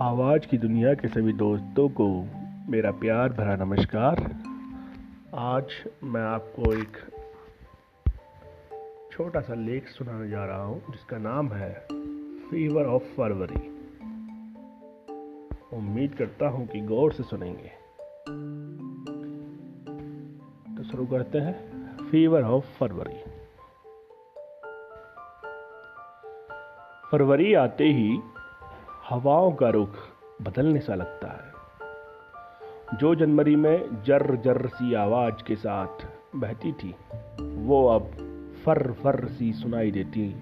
आवाज़ की दुनिया के सभी दोस्तों को मेरा प्यार भरा नमस्कार। आज मैं आपको एक छोटा सा लेख सुनाने जा रहा हूँ, जिसका नाम है फीवर ऑफ़ फरवरी उम्मीद करता हूँ कि गौर से सुनेंगे। तो शुरू करते हैं। फीवर ऑफ़ फरवरी फरवरी आते ही हवाओं का रुख बदलने सा लगता है। जो जनवरी में जर जर सी आवाज़ के साथ बहती थी, वो अब फर फर सी सुनाई देती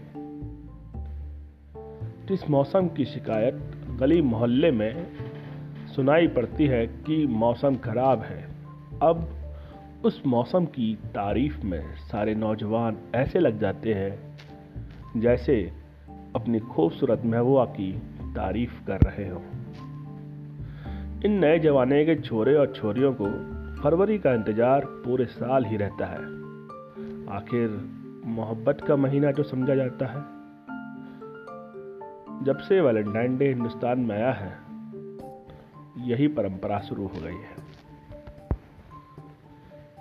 जिस मौसम की शिकायत गली मोहल्ले में सुनाई पड़ती है कि मौसम खराब है। अब उस मौसम की तारीफ़ में सारे नौजवान ऐसे लग जाते हैं जैसे अपनी खूबसूरत महबूबा की तारीफ़ कर रहे हो। इन नए जमाने के छोरे और छोरियों को फरवरी का इंतज़ार पूरे साल ही रहता है। आखिर मोहब्बत का महीना जो समझा जाता है। जब से वैलेंटाइन डे हिंदुस्तान में आया है, यही परंपरा शुरू हो गई है।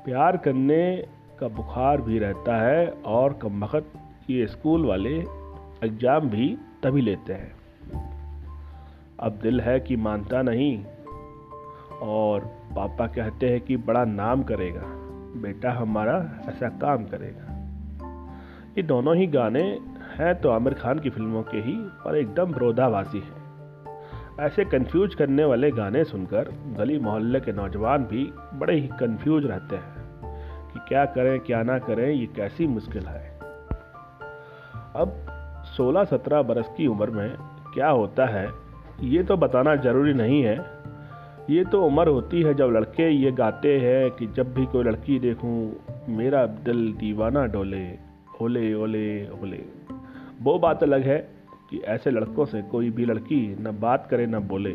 प्यार करने का बुखार भी रहता है और कम वक्त ये स्कूल वाले एग्ज़ाम भी तभी लेते हैं। अब दिल है कि मानता नहीं, और पापा कहते हैं कि बड़ा नाम करेगा, बेटा हमारा ऐसा काम करेगा। ये दोनों ही गाने हैं तो आमिर खान की फ़िल्मों के ही, पर एकदम विरोधाभासी हैं। ऐसे कंफ्यूज करने वाले गाने सुनकर गली मोहल्ले के नौजवान भी बड़े ही कंफ्यूज रहते हैं, कि क्या करें, क्या ना करें, ये कैसी मुश्किल है। अब 16-17 बरस की उम्र में क्या होता है, ये तो बताना ज़रूरी नहीं है। ये तो उम्र होती है जब लड़के ये गाते हैं कि जब भी कोई लड़की देखूँ, मेरा दिल दीवाना डोले ओले ओले ओले वो बात अलग है कि ऐसे लड़कों से कोई भी लड़की न बात करे न बोले।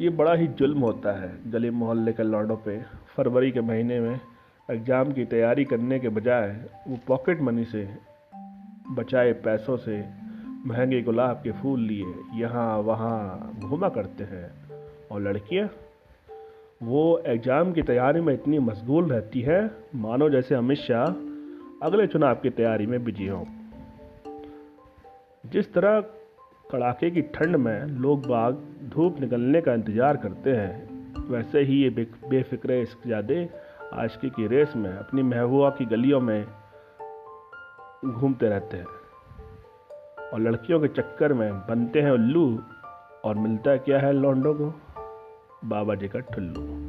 ये बड़ा ही जुल्म होता है गली मोहल्ले के लौंडों पे। फरवरी के महीने में एग्ज़ाम की तैयारी करने के बजाय वो पॉकेट मनी से बचाए पैसों से महँगे गुलाब के फूल लिए यहाँ वहाँ घूमा करते हैं। और लड़कियाँ, वो एग्ज़ाम की तैयारी में इतनी मशगूल रहती है, मानो जैसे अमित शाह अगले चुनाव की तैयारी में बिज़ी हों। जिस तरह कड़ाके की ठंड में लोग बाग धूप निकलने का इंतज़ार करते हैं, वैसे ही ये बेफिक्र ज़्यादा आशकी की रेस में अपनी महबूबा की गलियों में घूमते रहते हैं। और लड़कियों के चक्कर में बनते हैं उल्लू और मिलता क्या है लौंडों को? बाबा जी का ठुल्लू।